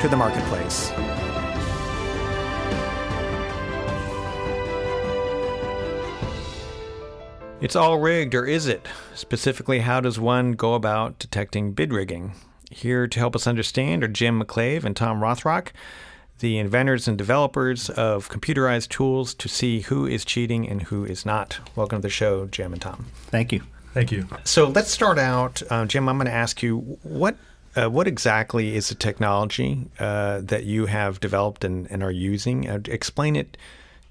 to the marketplace. It's all rigged, or is it? Specifically, how does one go about detecting bid rigging? Here to help us understand are Jim McClave and Tom Rothrock, the inventors and developers of computerized tools to see who is cheating and who is not. Welcome to the show, Jim and Tom. Thank you. Thank you. So let's start out, uh, Jim. I'm going to ask you what uh, what exactly is the technology uh, that you have developed and, and are using? Uh, explain it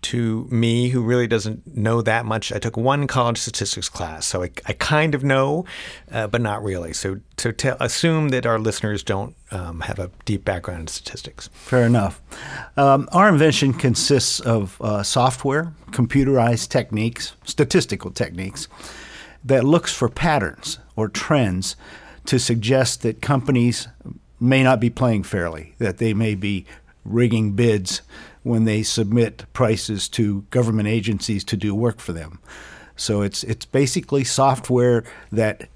to me, who really doesn't know that much. I took one college statistics class, so I, I kind of know, uh, but not really. So, so assume that our listeners don't um, have a deep background in statistics. Fair enough. Um, our invention consists of uh, software, computerized techniques, statistical techniques that looks for patterns or trends to suggest that companies may not be playing fairly, that they may be rigging bids when they submit prices to government agencies to do work for them. So it's it's basically software that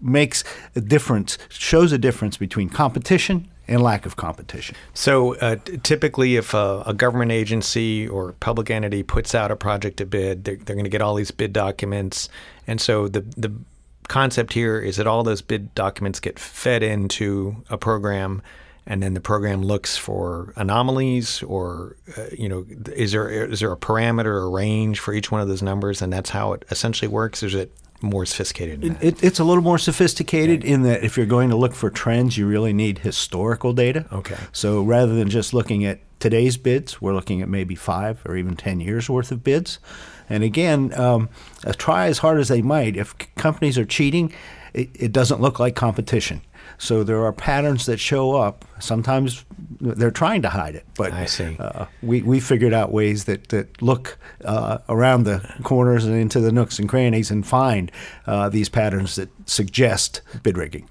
makes a difference, shows a difference between competition and lack of competition. So uh, typically, if a, a, government agency or public entity puts out a project to bid, they're, they're going to get all these bid documents, and so the the concept here is that all those bid documents get fed into a program and then the program looks for anomalies or uh, you know is there is there a parameter or range for each one of those numbers? And that's how it essentially works. Is it more sophisticated it, it, it's a little more sophisticated okay. in that if you're going to look for trends you really need historical data. Okay. So rather than just looking at today's bids we're looking at maybe five or even ten years worth of bids and again um, try as hard as they might if companies are cheating it, it doesn't look like competition so there are patterns that show up. Sometimes they're trying to hide it, but I see. Uh, we we figured out ways that that look uh, around the corners and into the nooks and crannies and find uh, these patterns that suggest bid rigging.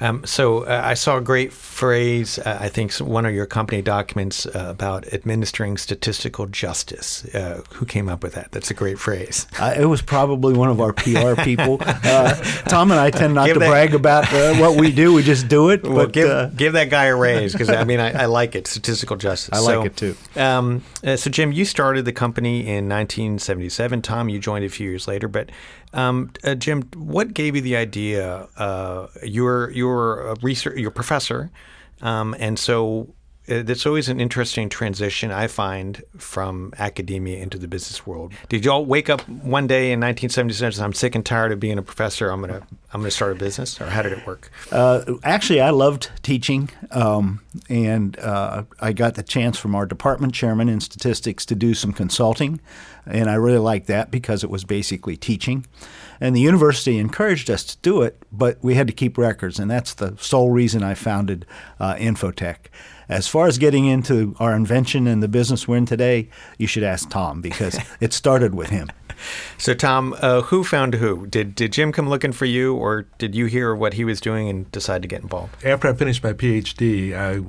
Um, so uh, I saw a great phrase, uh, I think one of your company documents uh, about administering statistical justice. Uh, who came up with that? That's a great phrase. Uh, it was probably one of our PR people. Uh, Tom and I tend not give to that, brag about what we do; we just do it. Well, but, give, give that guy a raise because I mean I, I, like it. Statistical justice. I so, like it too. Um, so Jim, you started the company in 1977. Tom, you joined a few years later, but um, uh, Jim, what gave you the idea? Uh, you're you're a research, you're a professor, um, and so it's always an interesting transition I find from academia into the business world. Did you all wake up one day in 1977 I'm sick and tired of being a professor. I'm gonna I'm gonna start a business, or how did it work? Uh, actually, I loved teaching, um, and uh, I got the chance from our department chairman in statistics to do some consulting, and I really liked that because it was basically teaching. And the university encouraged us to do it, but we had to keep records, and that's the sole reason I founded uh, Infotech. As far as getting into our invention and the business we're in today, you should ask Tom because it started with him. So, Tom, uh, who found who? Did did Jim come looking for you, or did you hear what he was doing and decide to get involved? After I finished my PhD, I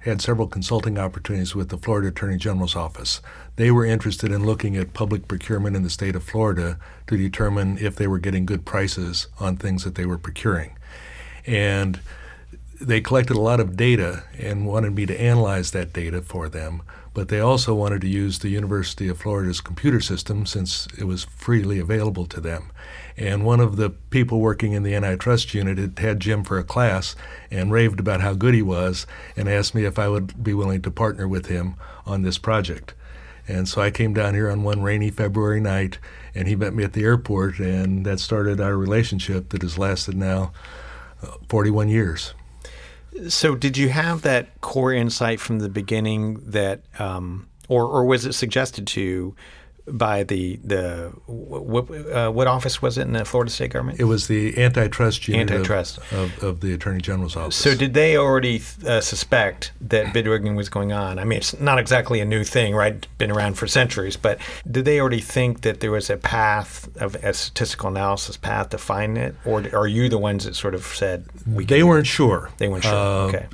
had several consulting opportunities with the Florida Attorney General's office. They were interested in looking at public procurement in the state of Florida to determine if they were getting good prices on things that they were procuring. And they collected a lot of data and wanted me to analyze that data for them, but they also wanted to use the University of Florida's computer system since it was freely available to them. And one of the people working in the antitrust unit had had Jim for a class and raved about how good he was and asked me if I would be willing to partner with him on this project. And so I came down here on one rainy February night, and he met me at the airport, and that started our relationship that has lasted now uh, 41 years. So, did you have that core insight from the beginning that, um, or, or was it suggested to you by the the what uh, what office was it in the Florida state government? It was the antitrust unit Antitrust. Of, of, of the attorney general's office. So did they already uh, suspect that bid rigging was going on? I mean, it's not exactly a new thing, right? It's been around for centuries, but did they already think that there was a path of a statistical analysis path to find it, or are you the ones that sort of said we? they weren't sure. They weren't sure. Uh, okay.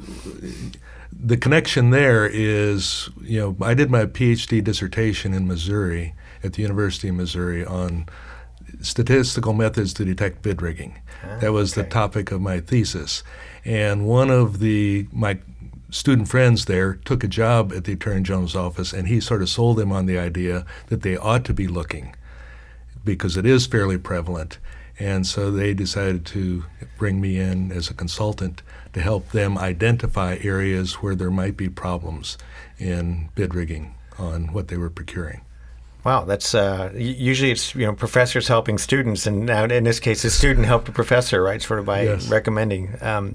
the connection there is, you know, I did my PhD dissertation in Missouri at the University of Missouri on statistical methods to detect bid rigging. Ah, that was the topic of my thesis, and one of the my student friends there took a job at the Attorney General's office, and he sort of sold them on the idea that they ought to be looking because it is fairly prevalent. And so they decided to bring me in as a consultant to help them identify areas where there might be problems in bid rigging on what they were procuring. Wow, that's uh, usually it's you know professors helping students, and now in this case, a student helped a professor, right? Sort of by Yes. recommending. Um,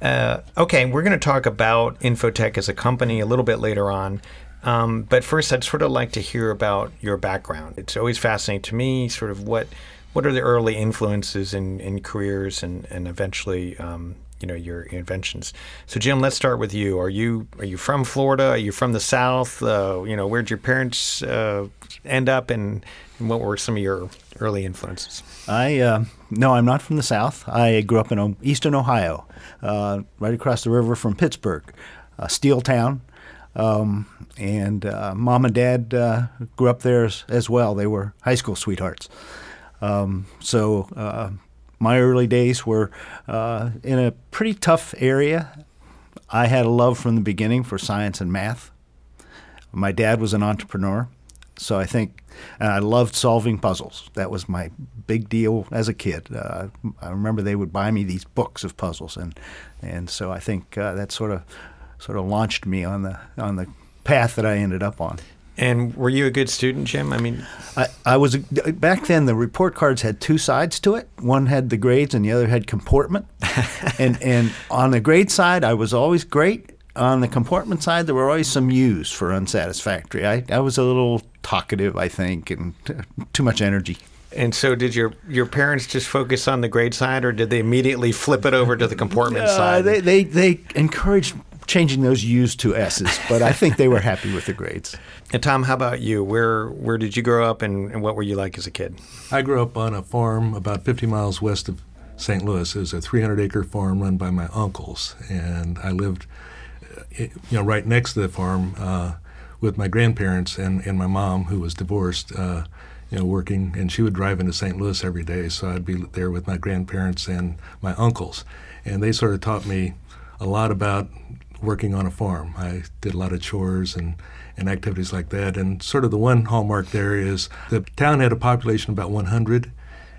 uh, okay, we're going to talk about Infotech as a company a little bit later on, um, but first, I'd sort of like to hear about your background. It's always fascinating to me, sort of what what are the early influences in, in careers and and eventually. Um, you know your inventions. So Jim, let's start with you. Are you are you from Florida? Are you from the South? Uh, you know, where'd your parents uh, end up, and, and what were some of your early influences? I uh, no, I'm not from the South. I grew up in um, Eastern Ohio, uh, right across the river from Pittsburgh, a steel town. Um, and uh, mom and dad uh, grew up there as, as well. They were high school sweethearts. Um, so my early days were uh, in a pretty tough area. I had a love from the beginning for science and math. My dad was an entrepreneur, so I think and I loved solving puzzles. That was my big deal as a kid. Uh, I remember they would buy me these books of puzzles, and and so I think uh, that sort of sort of launched me on the on the path that I ended up on. And were you a good student, Jim? I mean, I, I was back then. The report cards had two sides to it. One had the grades, and the other had comportment. and and on the grade side, I was always great. On the comportment side, there were always some U's for unsatisfactory. I, I was a little talkative, I think, and too much energy. and so did your your parents just focus on the grade side, or did they immediately flip it over to the comportment Uh, side? they, they they encouraged changing those U's to S's, but I think they were happy with the grades. and Tom, how about you? Where where did you grow up, and, and what were you like as a kid? I grew up on a farm about 50 miles west of St. Louis. It was a 300 acre farm run by my uncles, and I lived, uh, you know, right next to the farm uh, with my grandparents and, and my mom, who was divorced. Uh, you know, working, and she would drive into St. Louis every day, so I'd be there with my grandparents and my uncles, and they sort of taught me a lot about working on a farm. I did a lot of chores and, and activities like that. And sort of the one hallmark there is the town had a population of about 100,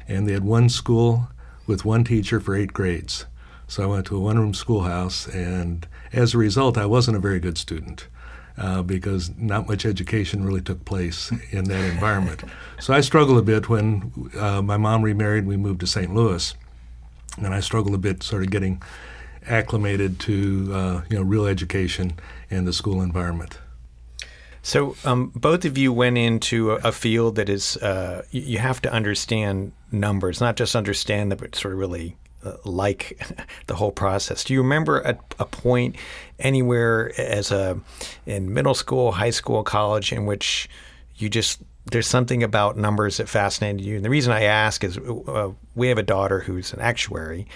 and they had one school with one teacher for eight grades. So I went to a one room schoolhouse, and as a result, I wasn't a very good student. Uh, because not much education really took place in that environment. So I struggled a bit when uh, my mom remarried. And we moved to St. Louis, and I struggled a bit, sort of getting acclimated to uh, you know real education and the school environment. So um, both of you went into a, a field that is uh, you, have to understand numbers, not just understand them, but sort of really uh, like the whole process. Do you remember a, a point anywhere as a in middle school, high school, college in which you just there's something about numbers that fascinated you? And the reason I ask is uh, we have a daughter who's an actuary,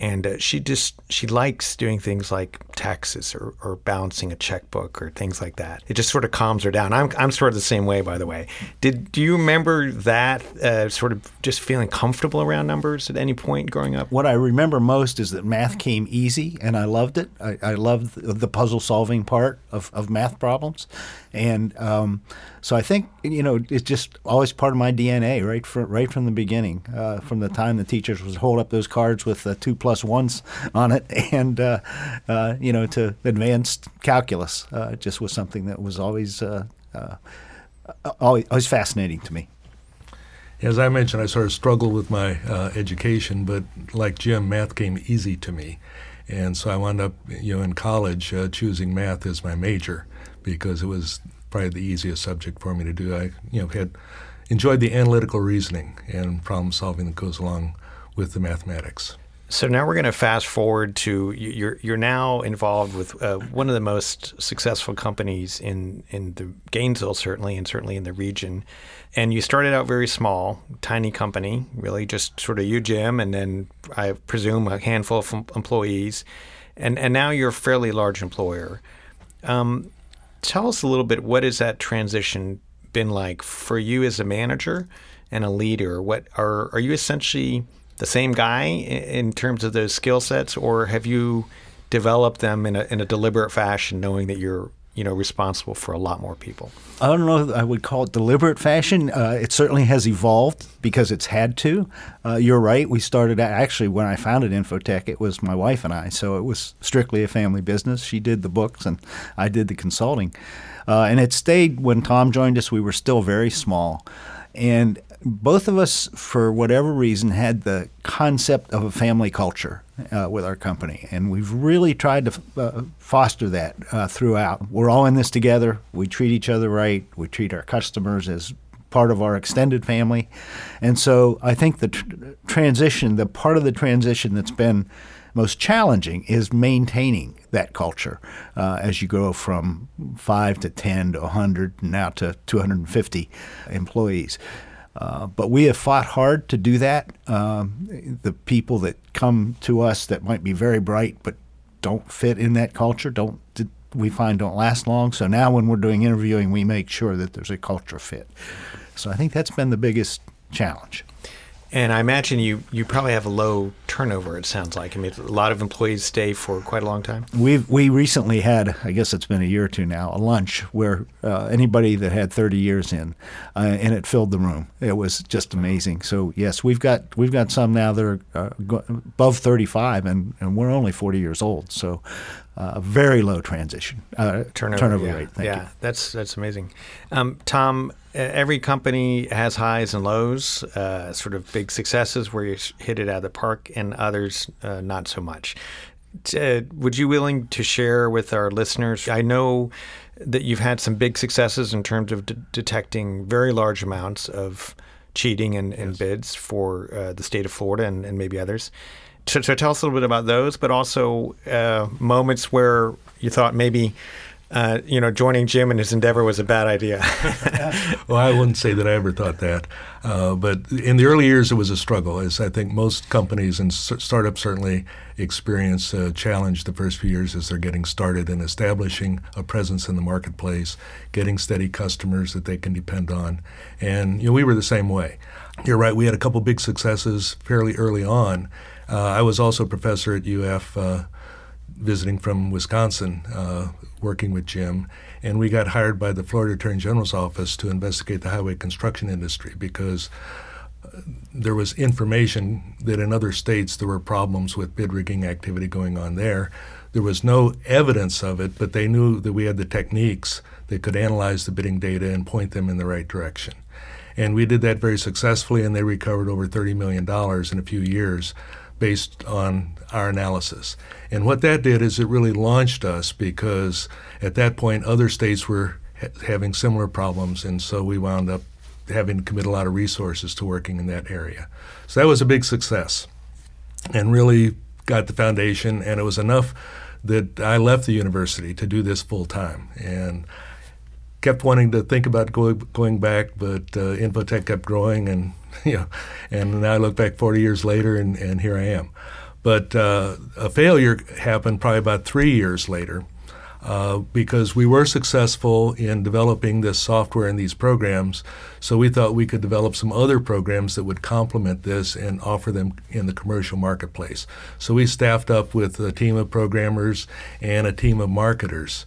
and uh, she just she likes doing things like taxes or, or balancing a checkbook or things like that. It just sort of calms her down. I'm I'm sort of the same way, by the way. Did do you remember that uh, sort of just feeling comfortable around numbers at any point growing up? What I remember most is that math came easy, and I loved it. I, I loved the puzzle solving part of, of math problems, and um, so I think you know it's just always part of my DNA, right from right from the beginning, uh, from the time the teachers would hold up those cards with the two plus ones on it, and uh, uh, you know to advanced calculus, uh, just was something that was always uh, uh, always, always fascinating to me. As I mentioned, I sort of struggled with my uh, education, but like Jim, math came easy to me, and so I wound up, you know, in college uh, choosing math as my major because it was probably the easiest subject for me to do. I you know had enjoyed the analytical reasoning and problem solving that goes along with the mathematics. So now we're going to fast forward to you're you're now involved with uh, one of the most successful companies in in the Gainesville certainly and certainly in the region, and you started out very small, tiny company, really just sort of you, Jim, and then I presume a handful of employees, and and now you're a fairly large employer. Um, tell us a little bit. What has that transition been like for you as a manager and a leader? What are are you essentially the same guy in terms of those skill sets, or have you developed them in a, in a deliberate fashion, knowing that you're you know responsible for a lot more people? I don't know. I would call it deliberate fashion. Uh, it certainly has evolved because it's had to. Uh, you're right. We started actually when I founded Infotech. It was my wife and I, so it was strictly a family business. She did the books and I did the consulting, uh, and it stayed. When Tom joined us, we were still very small, and both of us, for whatever reason, had the concept of a family culture uh, with our company, and we've really tried to uh, foster that uh, throughout. We're all in this together. We treat each other right. We treat our customers as part of our extended family, and so I think the tr- transition, the part of the transition that's been most challenging is maintaining that culture uh, as you go from five to 10 to 100 now to 250 employees. Uh, but we have fought hard to do that. Um, the people that come to us that might be very bright but don't fit in that culture don't we find don't last long. So now when we're doing interviewing, we make sure that there's a culture fit. So I think that's been the biggest challenge. And I imagine you, you probably have a low turnover. It sounds like. I mean, a lot of employees stay for quite a long time. We we recently had, I guess it's been a year or two now, a lunch where uh, anybody that had 30 years in, uh, and it filled the room. It was just amazing. So yes, we've got we've got some now that are uh, above 35, and, and we're only 40 years old. So uh, very low transition uh, turnover, turnover yeah. rate. Thank yeah, you. that's that's amazing. Um, Tom, every company has highs and lows, uh, sort of big successes where you hit it out of the park, and others uh, not so much. Uh, would you willing to share with our listeners? I know that you've had some big successes in terms of de- detecting very large amounts of cheating and, and yes. bids for uh, the state of Florida and, and maybe others. So, so, tell us a little bit about those, but also uh, moments where you thought maybe uh, you know, joining Jim in his endeavor was a bad idea. well, I wouldn't say that I ever thought that. Uh, but in the early years, it was a struggle, as I think most companies and startups certainly experience a challenge the first few years as they're getting started and establishing a presence in the marketplace, getting steady customers that they can depend on. And, you know, we were the same way. You're right, we had a couple big successes fairly early on. Uh, I was also a professor at UF uh, visiting from Wisconsin, uh, working with Jim, and we got hired by the Florida Attorney General's office to investigate the highway construction industry because uh, there was information that in other states there were problems with bid rigging activity going on there. There was no evidence of it, but they knew that we had the techniques that could analyze the bidding data and point them in the right direction. And we did that very successfully, and they recovered over $30 million in a few years based on our analysis. And what that did is it really launched us because at that point other states were ha- having similar problems, and so we wound up having to commit a lot of resources to working in that area. So that was a big success and really got the foundation, and it was enough that I left the university to do this full time. And kept wanting to think about going, going back, but uh, Infotech kept growing, and you know, and now I look back 40 years later, and, and here I am. But uh, a failure happened probably about three years later. Uh, because we were successful in developing this software and these programs. So we thought we could develop some other programs that would complement this and offer them in the commercial marketplace. So we staffed up with a team of programmers and a team of marketers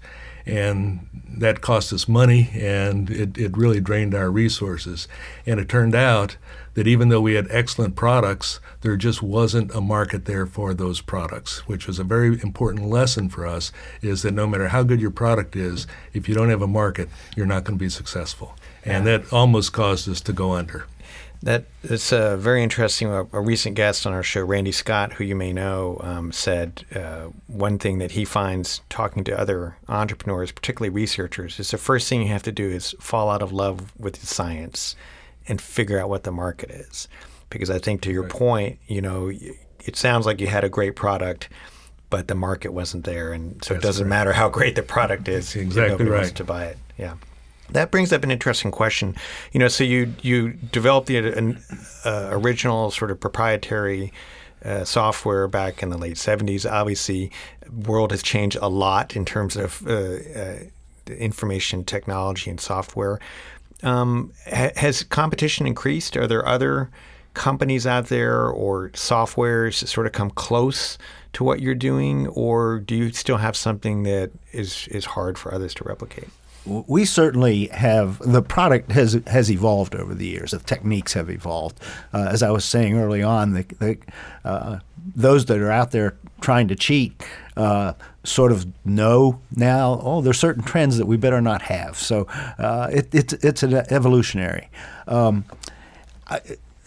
and that cost us money and it, it really drained our resources. And it turned out that even though we had excellent products, there just wasn't a market there for those products, which was a very important lesson for us is that no matter how good your product is, if you don't have a market, you're not going to be successful. And that almost caused us to go under. That it's a very interesting. A, a, recent guest on our show, Randy Scott, who you may know, um, said uh, one thing that he finds talking to other entrepreneurs, particularly researchers, is the first thing you have to do is fall out of love with the science and figure out what the market is. Because I think to your right. point, you know, it sounds like you had a great product, but the market wasn't there, and so That's it doesn't right. matter how great the product is. Exactly nobody right. wants to buy it. Yeah. That brings up an interesting question. You know, so you you developed the uh, original sort of proprietary uh, software back in the late '70s. Obviously, the world has changed a lot in terms of uh, uh information technology and software. Um, ha- has competition increased? Are there other companies out there or softwares that sort of come close to what you're doing, or do you still have something that is is hard for others to replicate? We certainly have the product has has evolved over the years. The techniques have evolved. Uh, as I was saying early on, the, the, uh, those that are out there trying to cheat uh, sort of know now. Oh, there's certain trends that we better not have. So uh, it, it's it's an evolutionary. Um, I,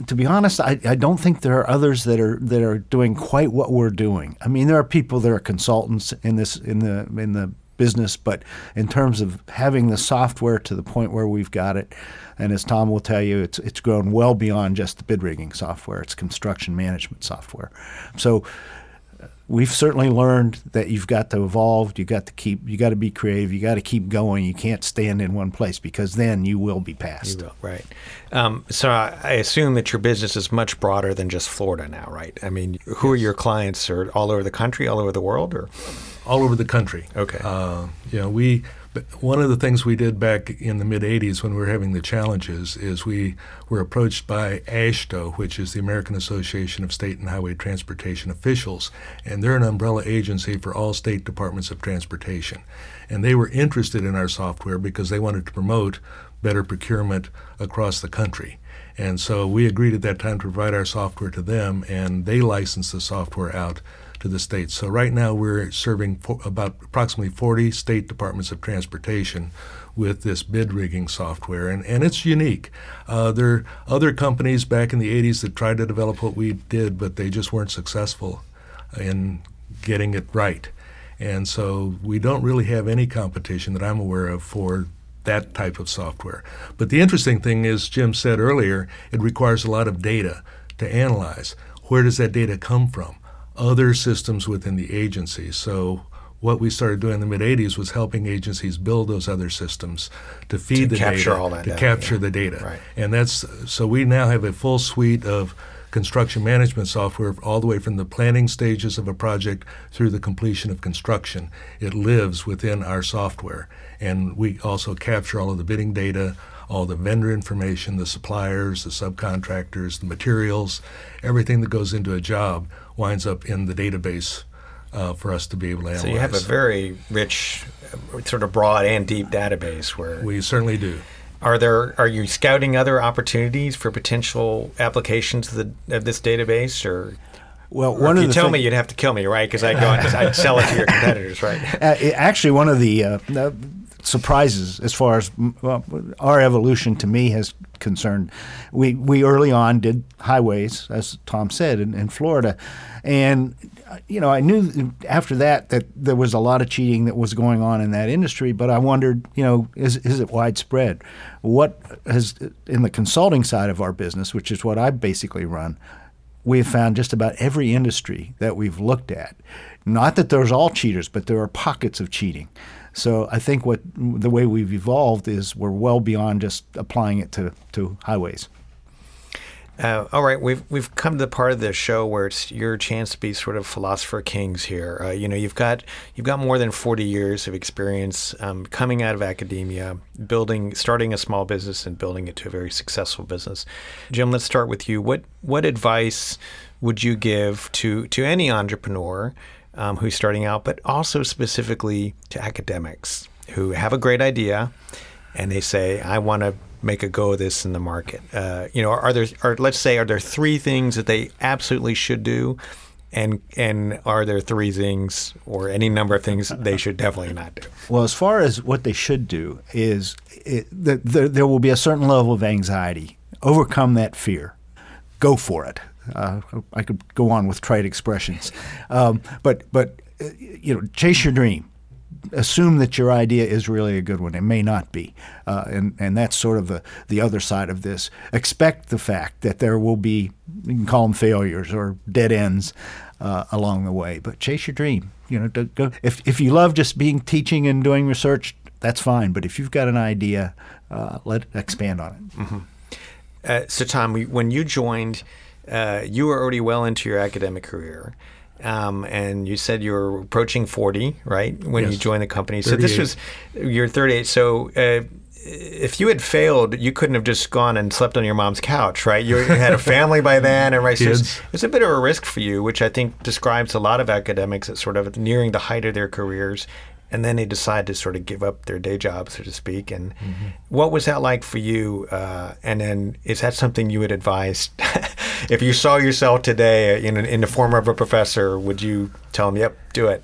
to be honest, I, I don't think there are others that are that are doing quite what we're doing. I mean, there are people that are consultants in this in the in the business, but in terms of having the software to the point where we've got it, and as Tom will tell you, it's it's grown well beyond just the bid rigging software. It's construction management software. So we've certainly learned that you've got to evolve. You got to keep. You got to be creative. You got to keep going. You can't stand in one place because then you will be passed. Will, right. Um, so I, I, assume that your business is much broader than just Florida now, right? I mean, who yes. are your clients? Are all over the country, all over the world, or all over the country? Okay. Uh, you know, we one of the things we did back in the mid 80s when we were having the challenges is we were approached by AASHTO, which is the American Association of State and Highway Transportation Officials, and they're an umbrella agency for all state departments of transportation. And they were interested in our software because they wanted to promote better procurement across the country. And so we agreed at that time to provide our software to them, and they licensed the software out to the states. So right now we're serving about approximately 40 state departments of transportation with this bid rigging software, and, and it's unique. Uh, there are other companies back in the 80s that tried to develop what we did, but they just weren't successful in getting it right. And so we don't really have any competition that I'm aware of for that type of software. But the interesting thing is, Jim said earlier, it requires a lot of data to analyze. Where does that data come from? Other systems within the agency. So what we started doing in the mid 80s was helping agencies build those other systems to feed to the capture data, all that to data, capture yeah. the data. Right. And that's so we now have a full suite of construction management software all the way from the planning stages of a project through the completion of construction. It lives within our software. And we also capture all of the bidding data, all the vendor information, the suppliers, the subcontractors, the materials, everything that goes into a job winds up in the database uh, for us to be able to analyze. So you have a very rich, sort of broad and deep database where we certainly do. Are there are you scouting other opportunities for potential applications of, the, of this database or? Well, one if of you the tell thing- me, you'd have to kill me, right? Because I go and I'd sell it to your competitors, right? Uh, actually, one of the uh, uh, surprises as far as well, our evolution to me has concerned, we we early on did highways, as Tom said, in, in Florida, and you know I knew after that that there was a lot of cheating that was going on in that industry, but I wondered, you know, is is it widespread? What has in the consulting side of our business, which is what I basically run, we have found just about every industry that we've looked at. Not that there's all cheaters, but there are pockets of cheating. So I think what the way we've evolved is we're well beyond just applying it to, to highways. Uh, all right, we've we've come to the part of the show where it's your chance to be sort of philosopher kings here. Uh, you know, you've got you've got more than forty years of experience um, coming out of academia, building, starting a small business and building it to a very successful business. Jim, let's start with you. What what advice would you give to to any entrepreneur um, who's starting out, but also specifically to academics who have a great idea and they say, "I want to." make a go of this in the market? Uh, you know, are there, are, let's say, are there three things that they absolutely should do? And and are there three things or any number of things they should definitely not do? Well, as far as what they should do is, it, the, the, there will be a certain level of anxiety overcome that fear. Go for it. Uh, I could go on with trite expressions, um, but but uh, you know, chase your dream. Assume that your idea is really a good one. It may not be, uh, and and that's sort of the the other side of this. Expect the fact that there will be you can call them failures or dead ends uh, along the way, but chase your dream. You know, go, if if you love just being teaching and doing research, that's fine. But if you've got an idea, uh, let expand on it. Mm-hmm. Uh, so, Tom, when you joined, uh, you were already well into your academic career. Um, and you said you were approaching 40, right, when yes. you joined the company. So this was your 38. So uh, if you had failed, you couldn't have just gone and slept on your mom's couch, right? You had a family by then, and right, so it's, it's, a bit of a risk for you, which I think describes a lot of academics at sort of nearing the height of their careers and then they decide to sort of give up their day job, so to speak. And mm-hmm. what was that like for you? Uh, and then is that something you would advise if you saw yourself today in, in the form of a professor? Would you tell them, "Yep, do it"?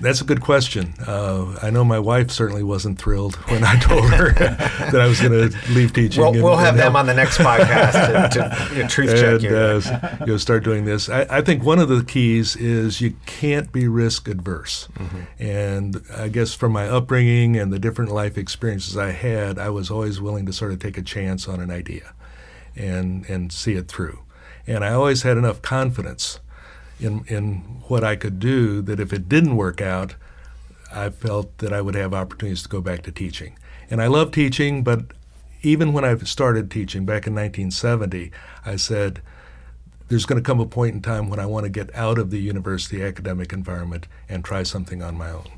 That's a good question. Uh, I know my wife certainly wasn't thrilled when I told her that I was going to leave teaching. Well, and, we'll have them help. on the next podcast to, to you know, truth check you. Uh, you know, start doing this. I, I, think one of the keys is you can't be risk adverse. Mm-hmm. And I guess from my upbringing and the different life experiences I had, I was always willing to sort of take a chance on an idea and and see it through. And I always had enough confidence in in what I could do that if it didn't work out, I felt that I would have opportunities to go back to teaching. And I love teaching, but even when I started teaching back in 1970, I said there's going to come a point in time when I want to get out of the university academic environment and try something on my own.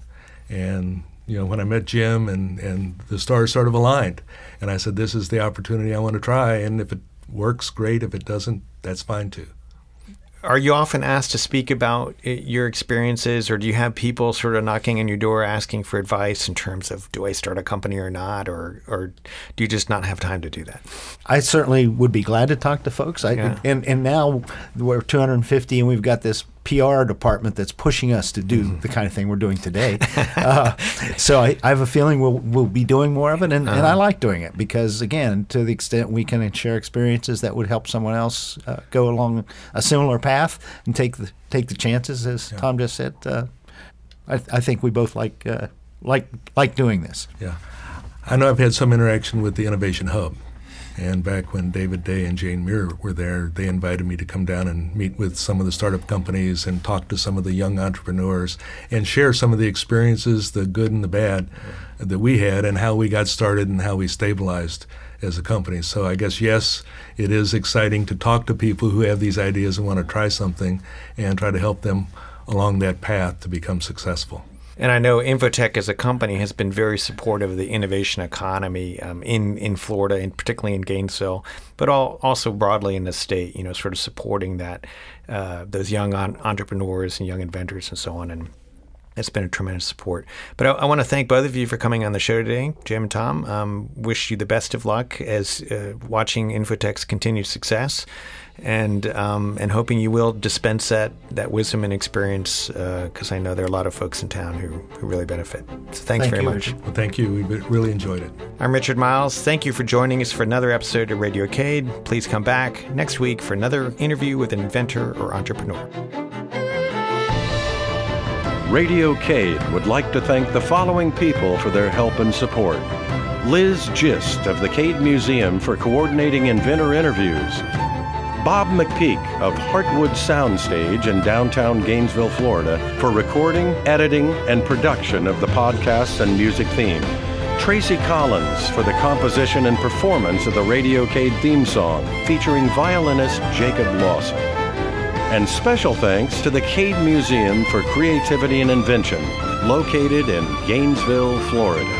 And you know, when I met Jim and, and the stars sort of aligned, and I said, this is the opportunity I want to try, and if it works, great. If it doesn't, that's fine too are you often asked to speak about your experiences, or do you have people sort of knocking on your door asking for advice in terms of do I start a company or not, or or do you just not have time to do that? I certainly would be glad to talk to folks. I, yeah. and and now we're 250, and we've got this PR department that's pushing us to do mm-hmm. the kind of thing we're doing today. uh, so I, I, have a feeling we'll, we'll be doing more of it, and, uh-huh. and, I uh-huh. like doing it because, again, to the extent we can share experiences that would help someone else uh, go along a similar path and take the take the chances, as yeah. Tom just said, uh, I, I, think we both like uh, like like doing this. Yeah, I know I've had some interaction with the Innovation Hub and back when David Day and Jane Muir were there, they invited me to come down and meet with some of the startup companies and talk to some of the young entrepreneurs and share some of the experiences, the good and the bad, that we had and how we got started and how we stabilized as a company. So I guess, yes, it is exciting to talk to people who have these ideas and want to try something and try to help them along that path to become successful. And I know Infotech as a company has been very supportive of the innovation economy um, in in Florida, and particularly in Gainesville, but all, also broadly in the state. You know, sort of supporting that uh, those young on- entrepreneurs and young inventors and so on. And it's been a tremendous support. But I, I, want to thank both of you for coming on the show today, Jim and Tom. Um, wish you the best of luck as uh, watching Infotech's continued success and um, and hoping you will dispense that that wisdom and experience because uh, I know there are a lot of folks in town who, who really benefit. So thanks thank very you. much. Well, thank you. We really enjoyed it. I'm Richard Miles. Thank you for joining us for another episode of Radio Cade. Please come back next week for another interview with an inventor or entrepreneur. Radio Cade would like to thank the following people for their help and support. Liz Gist of the Cade Museum for coordinating inventor interviews. Bob McPeak of Heartwood Soundstage in downtown Gainesville, Florida, for recording, editing, and production of the podcasts and music theme. Tracy Collins for the composition and performance of the Radio Cade theme song, featuring violinist Jacob Lawson. And special thanks to the Cade Museum for Creativity and Invention, located in Gainesville, Florida.